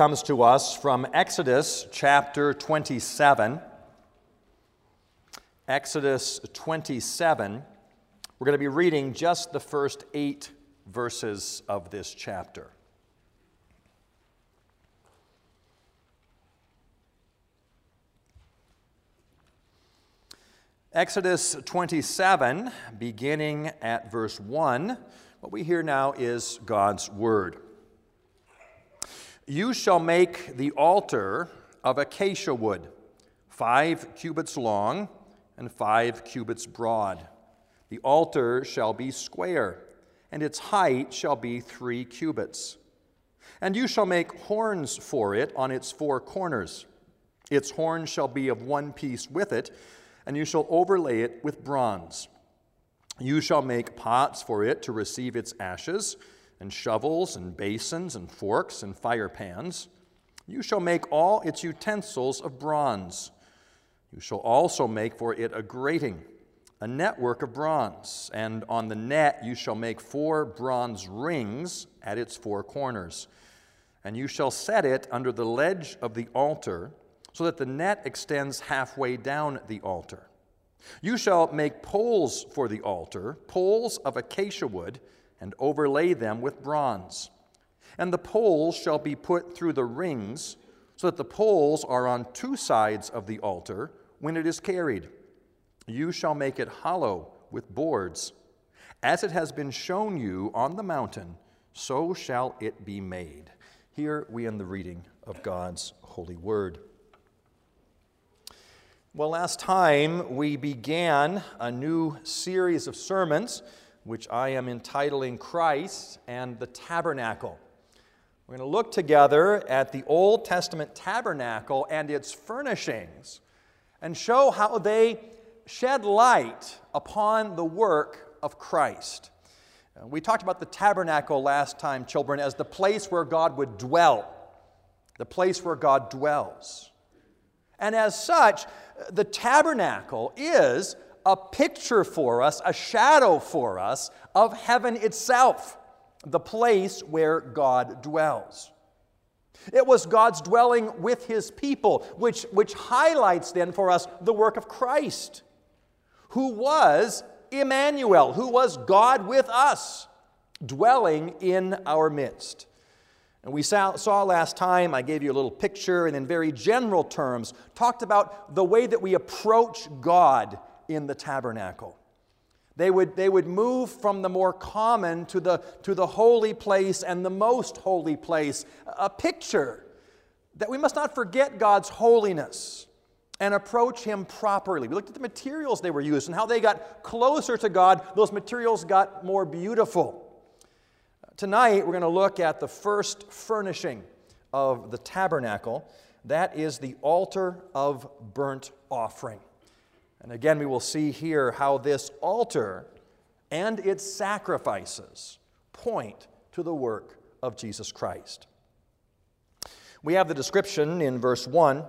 comes to us from Exodus chapter 27. Exodus 27. We're going to be reading just the first eight verses of this chapter. Exodus 27, beginning at verse 1, what we hear now is God's word. You shall make the altar of acacia wood, five cubits long and five cubits broad. The altar shall be square, and its height shall be three cubits. And you shall make horns for it on its four corners. Its horns shall be of one piece with it and you shall overlay it with bronze. You shall make pots for it to receive its ashes, and shovels, and basins, and forks, and fire pans. You shall make all its utensils of bronze. You shall also make for it a grating, a network of bronze, and on the net you shall make four bronze rings at its four corners. And you shall set it under the ledge of the altar so that the net extends halfway down the altar. You shall make poles for the altar, poles of acacia wood, and overlay them with bronze. And the poles shall be put through the rings, so that the poles are on two sides of the altar when it is carried. You shall make it hollow with boards. As it has been shown you on the mountain, so shall it be made. Here we end the reading of God's holy word. Well, last time we began a new series of sermons, which I am entitling Christ and the Tabernacle. We're going to look together at the Old Testament tabernacle and its furnishings and show how they shed light upon the work of Christ. Uh, we talked about the tabernacle last time, children, as the place where God would dwell, the place where God dwells. And as such, the tabernacle is a picture for us, a shadow for us of heaven itself, the place where God dwells. It was God's dwelling with his people, which, which highlights then for us the work of Christ, who was Emmanuel, who was God with us, dwelling in our midst. And we saw, saw, last time, I gave you a little picture, and in very general terms, talked about the way that we approach God in the tabernacle. They would, they would move from the more common to the, to the holy place and the most holy place, a picture that we must not forget God's holiness and approach Him properly. We looked at the materials they were used and how they got closer to God, those materials got more beautiful. Tonight, we're going to look at the first furnishing of the tabernacle. That is the altar of burnt offering. And again, we will see here how this altar and its sacrifices point to the work of Jesus Christ. We have the description in verse 1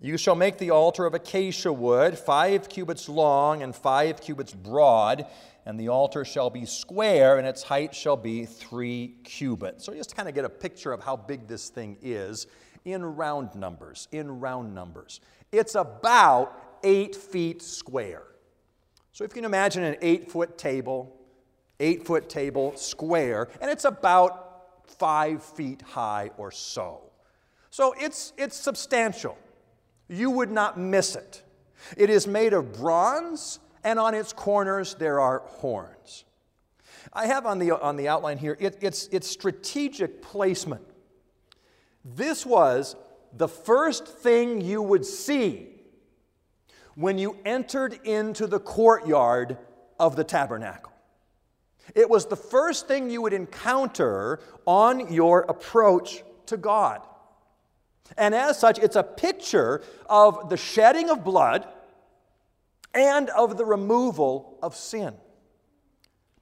You shall make the altar of acacia wood, five cubits long and five cubits broad and the altar shall be square, and its height shall be three cubits. So just kind of get a picture of how big this thing is in round numbers, in round numbers. It's about eight feet square. So if you can imagine an eight foot table, eight foot table square, and it's about five feet high or so. So it's, it's substantial. You would not miss it. It is made of bronze and on its corners there are horns. I have on the, on the outline here it, it's, it's strategic placement. This was the first thing you would see when you entered into the courtyard of the tabernacle. It was the first thing you would encounter on your approach to God. And as such, it's a picture of the shedding of blood and of the removal of sin.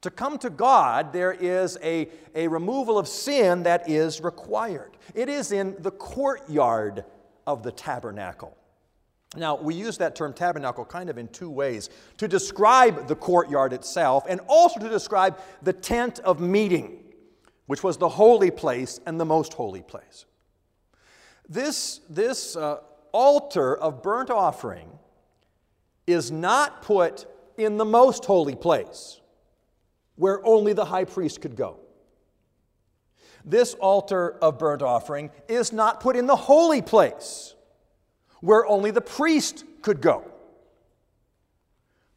To come to God, there is a, a removal of sin that is required. It is in the courtyard of the tabernacle. Now, we use that term tabernacle kind of in two ways to describe the courtyard itself and also to describe the tent of meeting, which was the holy place and the most holy place. this, this uh, altar of burnt offering is not put in the most holy place where only the high priest could go. This altar of burnt offering is not put in the holy place where only the priest could go.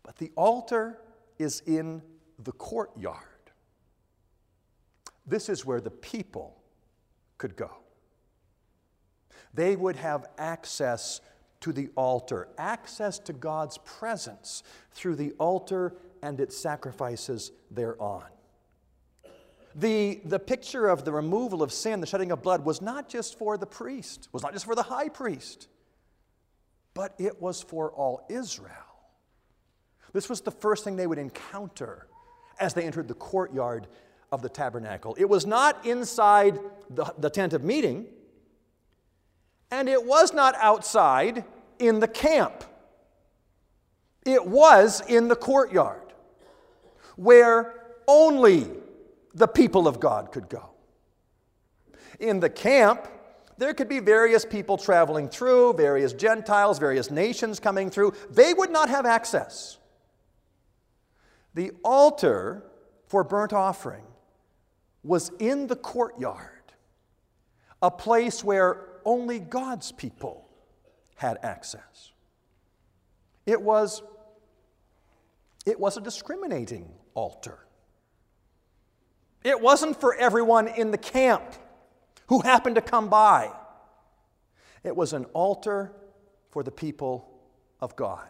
But the altar is in the courtyard. This is where the people could go. They would have access to the altar, access to God's presence through the altar and its sacrifices thereon. The, the picture of the removal of sin, the shedding of blood, was not just for the priest, was not just for the high priest, but it was for all Israel. This was the first thing they would encounter as they entered the courtyard of the tabernacle. It was not inside the, the tent of meeting, and it was not outside in the camp. It was in the courtyard where only the people of God could go. In the camp, there could be various people traveling through, various Gentiles, various nations coming through. They would not have access. The altar for burnt offering was in the courtyard, a place where only God's people had access. It was, it was a discriminating altar. It wasn't for everyone in the camp who happened to come by. It was an altar for the people of God.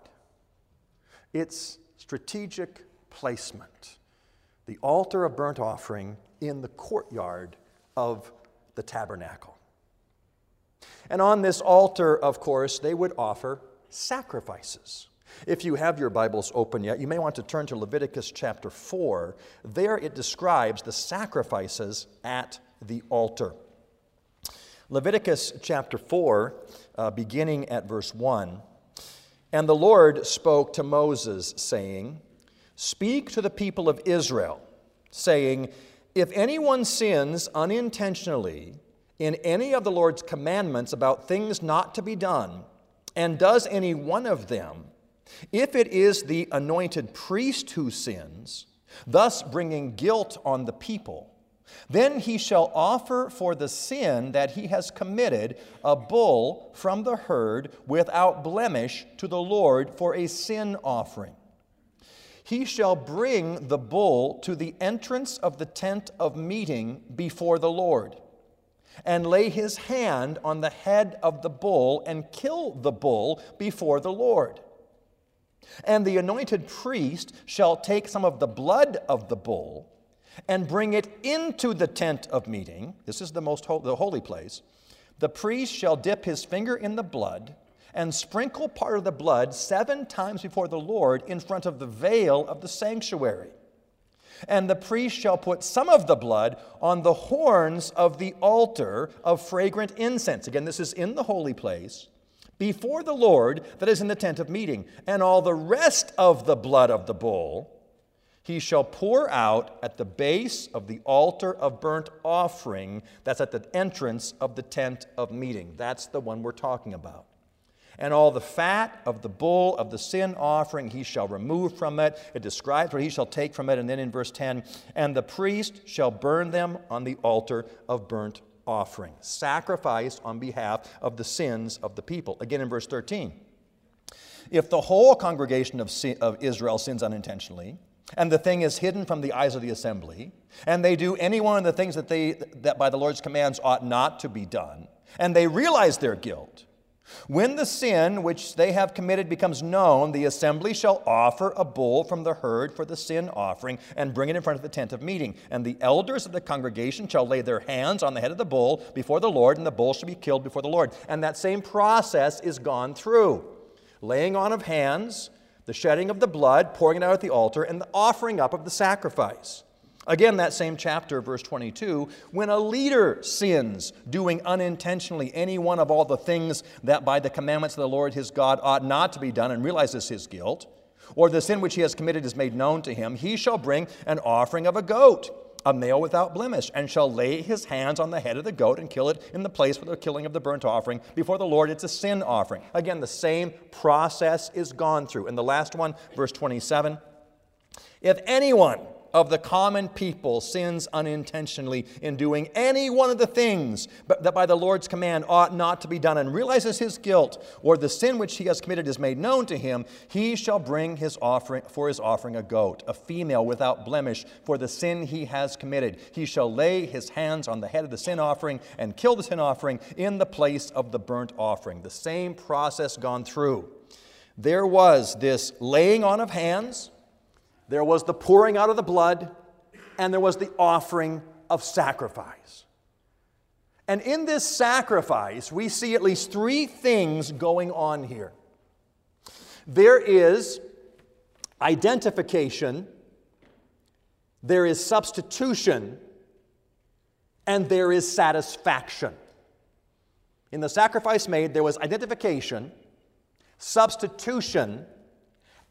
Its strategic placement, the altar of burnt offering in the courtyard of the tabernacle. And on this altar, of course, they would offer sacrifices. If you have your Bibles open yet, you may want to turn to Leviticus chapter 4. There it describes the sacrifices at the altar. Leviticus chapter 4, uh, beginning at verse 1. And the Lord spoke to Moses, saying, Speak to the people of Israel, saying, If anyone sins unintentionally in any of the Lord's commandments about things not to be done, and does any one of them, if it is the anointed priest who sins, thus bringing guilt on the people, then he shall offer for the sin that he has committed a bull from the herd without blemish to the Lord for a sin offering. He shall bring the bull to the entrance of the tent of meeting before the Lord, and lay his hand on the head of the bull and kill the bull before the Lord. And the anointed priest shall take some of the blood of the bull and bring it into the tent of meeting. This is the most ho- the holy place. The priest shall dip his finger in the blood and sprinkle part of the blood seven times before the Lord in front of the veil of the sanctuary. And the priest shall put some of the blood on the horns of the altar of fragrant incense. Again, this is in the holy place before the Lord that is in the tent of meeting. And all the rest of the blood of the bull he shall pour out at the base of the altar of burnt offering that's at the entrance of the tent of meeting. That's the one we're talking about. And all the fat of the bull of the sin offering he shall remove from it. It describes what he shall take from it. And then in verse 10, and the priest shall burn them on the altar of burnt offering, sacrifice on behalf of the sins of the people. Again in verse 13. If the whole congregation of, Israel sins unintentionally, and the thing is hidden from the eyes of the assembly, and they do any one of the things that, they, that by the Lord's commands ought not to be done, and they realize their guilt. When the sin which they have committed becomes known, the assembly shall offer a bull from the herd for the sin offering and bring it in front of the tent of meeting. And the elders of the congregation shall lay their hands on the head of the bull before the Lord, and the bull shall be killed before the Lord. And that same process is gone through laying on of hands, the shedding of the blood, pouring it out at the altar, and the offering up of the sacrifice. Again, that same chapter, verse 22, when a leader sins, doing unintentionally any one of all the things that by the commandments of the Lord his God ought not to be done, and realizes his guilt, or the sin which he has committed is made known to him, he shall bring an offering of a goat a male without blemish, and shall lay his hands on the head of the goat and kill it in the place for the killing of the burnt offering. Before the Lord, it's a sin offering. Again, the same process is gone through. And the last one, verse 27 If anyone of the common people sins unintentionally in doing any one of the things that by the Lord's command ought not to be done and realizes his guilt or the sin which he has committed is made known to him, he shall bring his offering for his offering a goat, a female without blemish for the sin he has committed. He shall lay his hands on the head of the sin offering and kill the sin offering in the place of the burnt offering. The same process gone through. There was this laying on of hands there was the pouring out of the blood, and there was the offering of sacrifice. And in this sacrifice, we see at least three things going on here there is identification, there is substitution, and there is satisfaction. In the sacrifice made, there was identification, substitution,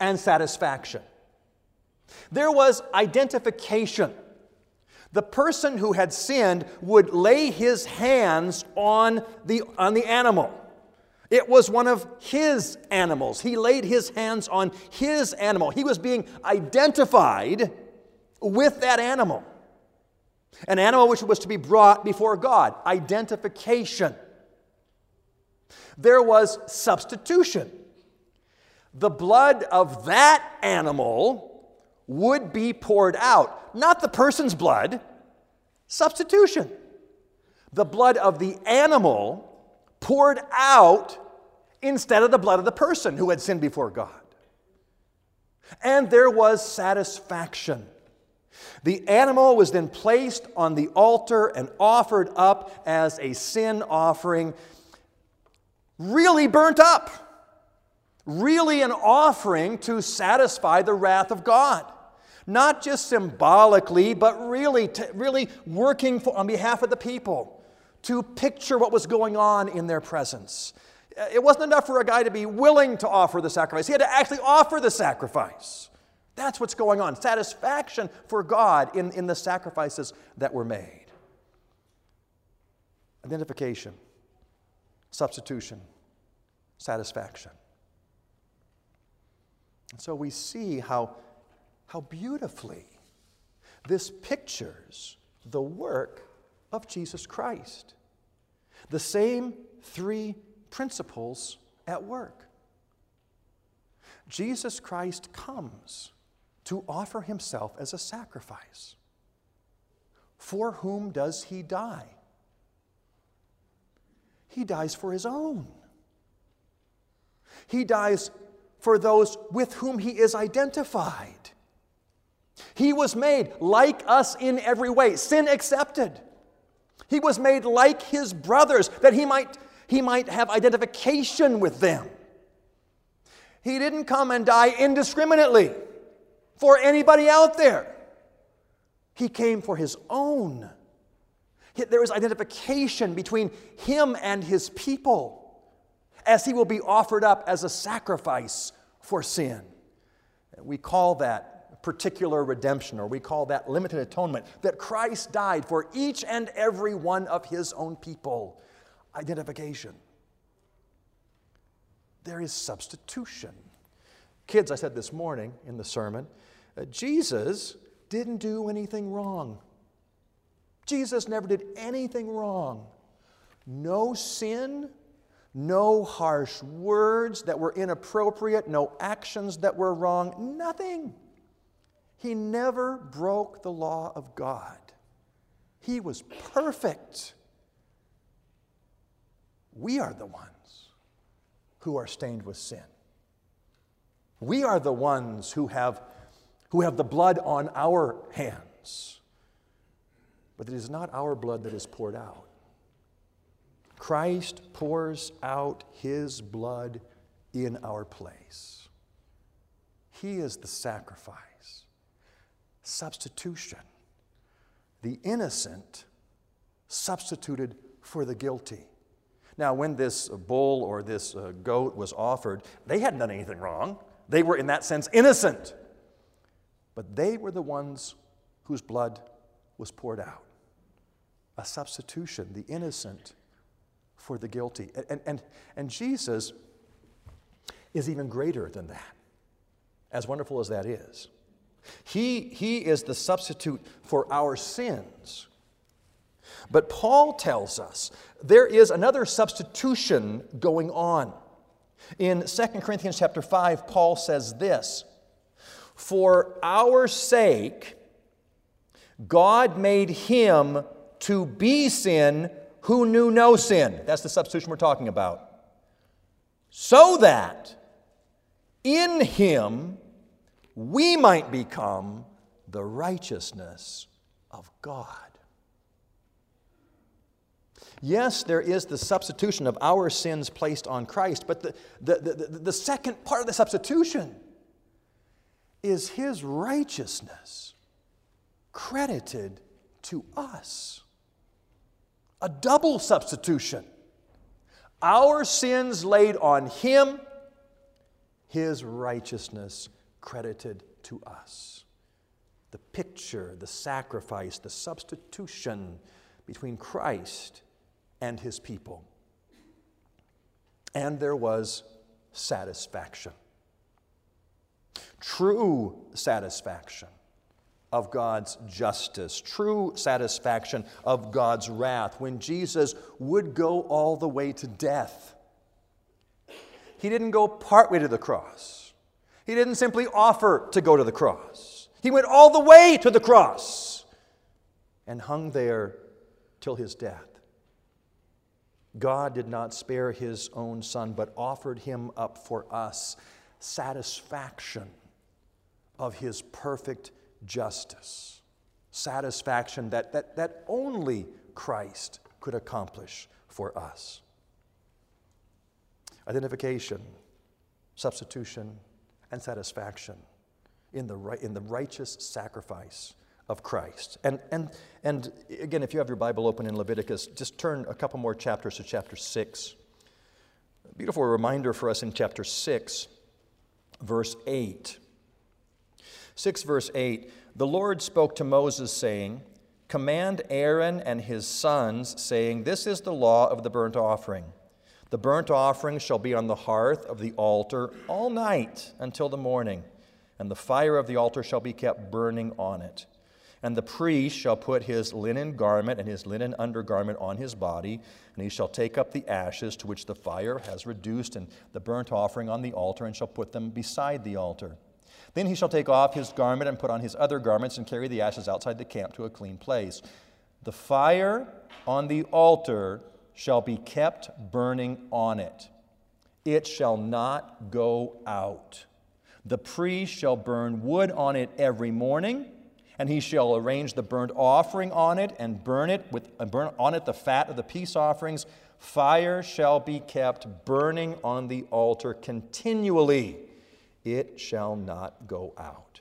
and satisfaction. There was identification. The person who had sinned would lay his hands on the, on the animal. It was one of his animals. He laid his hands on his animal. He was being identified with that animal. An animal which was to be brought before God. Identification. There was substitution. The blood of that animal would be poured out. Not the person's blood, substitution. The blood of the animal poured out instead of the blood of the person who had sinned before God. And there was satisfaction. The animal was then placed on the altar and offered up as a sin offering, really burnt up, really an offering to satisfy the wrath of God not just symbolically, but really, really working for, on behalf of the people to picture what was going on in their presence. Uh, it wasn't enough for a guy to be willing to offer the sacrifice, he had to actually offer the sacrifice. That's what's going on. Satisfaction for God in, in the sacrifices that were made. Identification, substitution, satisfaction. And so we see how how beautifully this pictures the work of Jesus Christ. The same three principles at work. Jesus Christ comes to offer himself as a sacrifice. For whom does he die? He dies for his own. He dies for those with whom he is identified. He was made like us in every way, sin accepted. He was made like his brothers that he might, he might have identification with them. He didn't come and die indiscriminately for anybody out there. He came for his own. There was identification between him and his people as he will be offered up as a sacrifice for sin. We call that particular redemption, or we call that limited atonement, that Christ died for each and every one of his own people. Identification. There is substitution. Kids, I said this morning in the sermon, uh, Jesus didn't do anything wrong. Jesus never did anything wrong. No sin, no harsh words that were inappropriate, no actions that were wrong, nothing. He never broke the law of God. He was perfect. We are the ones who are stained with sin. We are the ones who have, who have the blood on our hands. But it is not our blood that is poured out. Christ pours out his blood in our place. He is the sacrifice substitution. The innocent substituted for the guilty. Now, when this bull or this uh, goat was offered, they hadn't done anything wrong. They were, in that sense, innocent. But they were the ones whose blood was poured out. A substitution, the innocent for the guilty. And, and, and Jesus is even greater than that, as wonderful as that is. He, he is the substitute for our sins. But Paul tells us there is another substitution going on. In 2 Corinthians chapter 5, Paul says this For our sake, God made him to be sin who knew no sin. That's the substitution we're talking about. So that in him we might become the righteousness of God. Yes, there is the substitution of our sins placed on Christ, but the, the, the, the, second part of the substitution is his righteousness credited to us. A double substitution. Our sins laid on him, his righteousness credited to us. The picture, the sacrifice, the substitution between Christ and his people. And there was satisfaction. True satisfaction of God's justice, true satisfaction of God's wrath when Jesus would go all the way to death. He didn't go partway to the cross, He didn't simply offer to go to the cross. He went all the way to the cross and hung there till his death. God did not spare his own son, but offered him up for us satisfaction of his perfect justice. Satisfaction that, that, that only Christ could accomplish for us. Identification, substitution, and satisfaction in the, in the righteous sacrifice of Christ. And, and, and again, if you have your Bible open in Leviticus, just turn a couple more chapters to chapter 6. A beautiful reminder for us in chapter 6, verse 8. 6, verse 8 The Lord spoke to Moses, saying, Command Aaron and his sons, saying, This is the law of the burnt offering. The burnt offering shall be on the hearth of the altar all night until the morning, and the fire of the altar shall be kept burning on it. And the priest shall put his linen garment and his linen undergarment on his body, and he shall take up the ashes to which the fire has reduced and the burnt offering on the altar, and shall put them beside the altar. Then he shall take off his garment and put on his other garments, and carry the ashes outside the camp to a clean place. The fire on the altar shall be kept burning on it, it shall not go out. The priest shall burn wood on it every morning and he shall arrange the burnt offering on it and burn it with uh, burn on it the fat of the peace offerings fire shall be kept burning on the altar continually it shall not go out.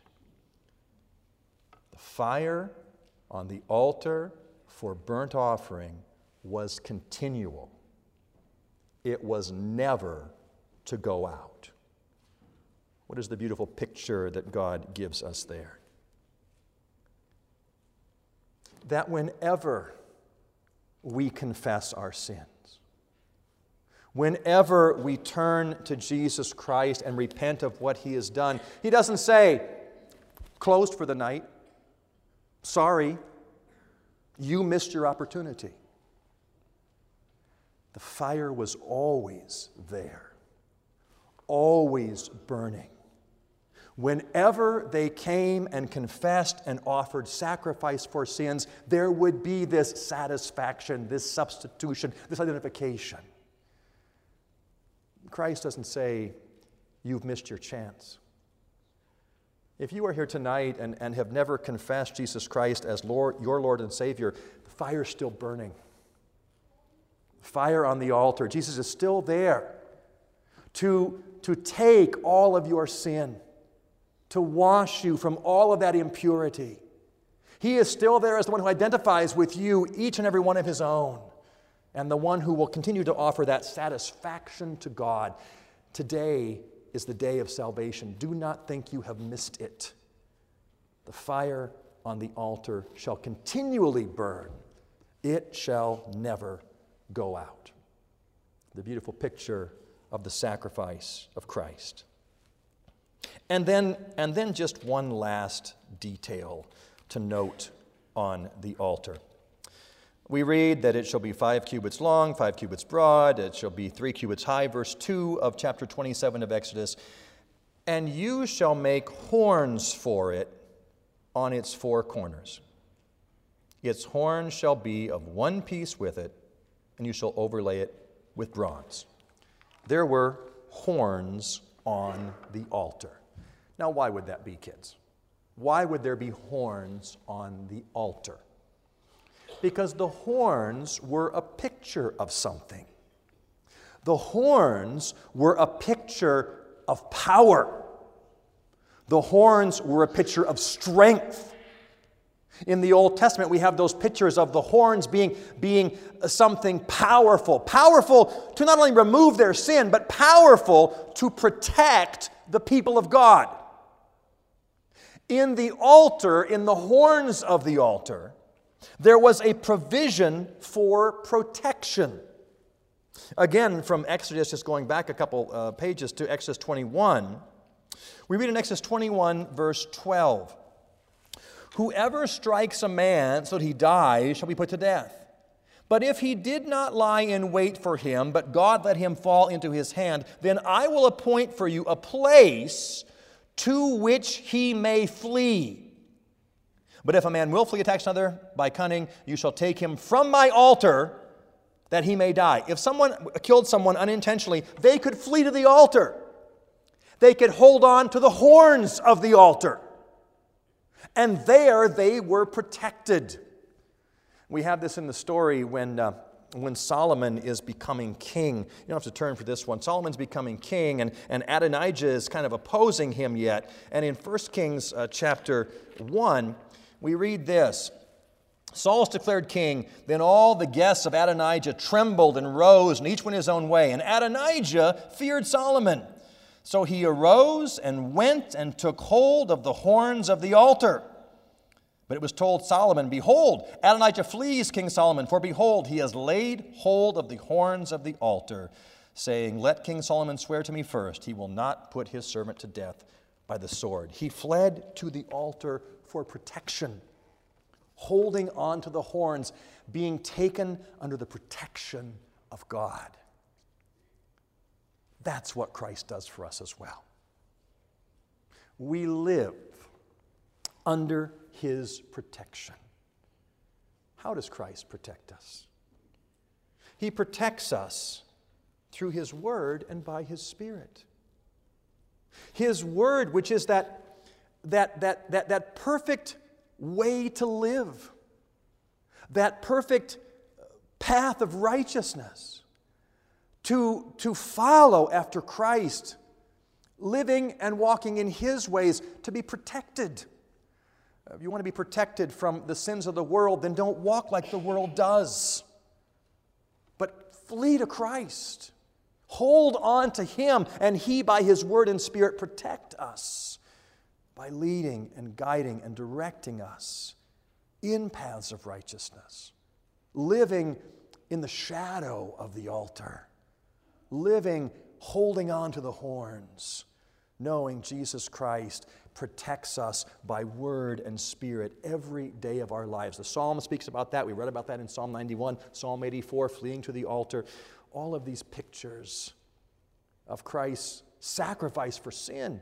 The fire on the altar for burnt offering was continual. It was never to go out. What is the beautiful picture that god gives us there? That whenever we confess our sins, whenever we turn to Jesus Christ and repent of what He has done, He doesn't say, closed for the night, sorry, you missed your opportunity. The fire was always there, always burning. Whenever they came and confessed and offered sacrifice for sins, there would be this satisfaction, this substitution, this identification. Christ doesn't say, You've missed your chance. If you are here tonight and, and have never confessed Jesus Christ as Lord, your Lord and Savior, the fire's still burning. Fire on the altar. Jesus is still there to, to take all of your sin to wash you from all of that impurity. He is still there as the one who identifies with you, each and every one of his own, and the one who will continue to offer that satisfaction to God. Today is the day of salvation. Do not think you have missed it. The fire on the altar shall continually burn, it shall never go out. The beautiful picture of the sacrifice of Christ. And then, and then just one last detail to note on the altar. We read that it shall be five cubits long, five cubits broad, it shall be three cubits high, verse 2 of chapter 27 of Exodus. And you shall make horns for it on its four corners. Its horns shall be of one piece with it, and you shall overlay it with bronze. There were horns on the altar. Now, why would that be, kids? Why would there be horns on the altar? Because the horns were a picture of something. The horns were a picture of power. The horns were a picture of strength. In the Old Testament, we have those pictures of the horns being, being something powerful. Powerful to not only remove their sin, but powerful to protect the people of God. In the altar, in the horns of the altar, there was a provision for protection. Again, from Exodus, just going back a couple uh, pages to Exodus 21, we read in Exodus 21, verse 12 Whoever strikes a man so that he dies shall be put to death. But if he did not lie in wait for him, but God let him fall into his hand, then I will appoint for you a place to which he may flee. But if a man willfully attacks another by cunning, you shall take him from my altar that he may die. If someone killed someone unintentionally, they could flee to the altar. They could hold on to the horns of the altar. And there they were protected. We have this in the story when, uh, when Solomon is becoming king. You don't have to turn for this one. Solomon's becoming king, and, and Adonijah is kind of opposing him yet. And in 1 Kings uh, chapter 1, we read this. Saul's declared king. Then all the guests of Adonijah trembled and rose, and each went his own way. And Adonijah feared Solomon. So he arose and went and took hold of the horns of the altar. But it was told Solomon, Behold, Adonijah flees King Solomon, for behold, he has laid hold of the horns of the altar, saying, Let King Solomon swear to me first, he will not put his servant to death by the sword. He fled to the altar for protection, holding on to the horns, being taken under the protection of God. That's what Christ does for us as well. We live under his protection. How does Christ protect us? He protects us through his word and by his spirit. His word, which is that, that, that, that, that perfect way to live, that perfect path of righteousness to, to follow after Christ, living and walking in His ways, to be protected. Uh, if you want to be protected from the sins of the world, then don't walk like the world does, but flee to Christ. Hold on to Him, and He, by His word and Spirit, protect us by leading and guiding and directing us in paths of righteousness, living in the shadow of the altar living holding on to the horns, knowing Jesus Christ protects us by word and spirit every day of our lives. The psalm speaks about that. We read about that in Psalm 91, Psalm 84, fleeing to the altar. All of these pictures of Christ's sacrifice for sin,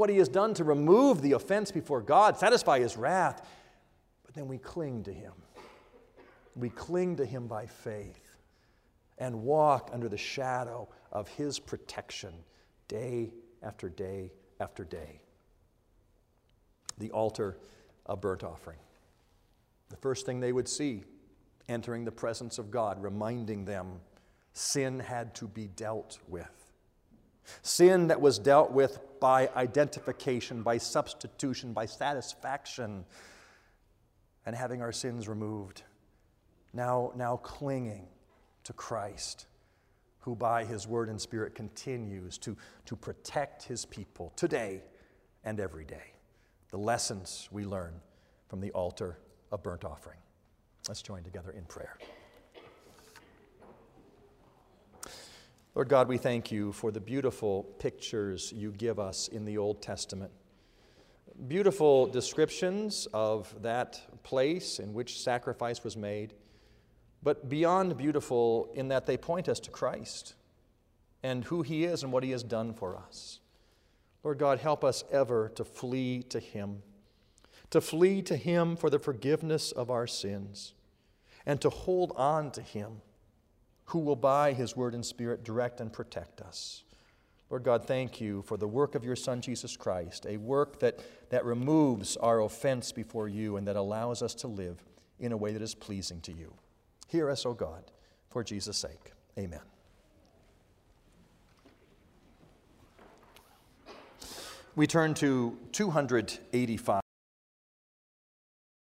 what he has done to remove the offense before God, satisfy his wrath. But then we cling to him. We cling to him by faith and walk under the shadow of His protection day after day after day. The altar of burnt offering. The first thing they would see entering the presence of God, reminding them sin had to be dealt with. Sin that was dealt with by identification, by substitution, by satisfaction, and having our sins removed. Now, now clinging to Christ, who by his word and spirit continues to, to protect his people today and every day. The lessons we learn from the altar of burnt offering. Let's join together in prayer. Lord God, we thank you for the beautiful pictures you give us in the Old Testament. Beautiful descriptions of that place in which sacrifice was made, but beyond beautiful in that they point us to Christ and who He is and what He has done for us. Lord God, help us ever to flee to Him, to flee to Him for the forgiveness of our sins, and to hold on to Him who will by his word and spirit direct and protect us. Lord God, thank you for the work of your Son, Jesus Christ, a work that, that removes our offense before you and that allows us to live in a way that is pleasing to you. Hear us, O God, for Jesus' sake. Amen. We turn to 285.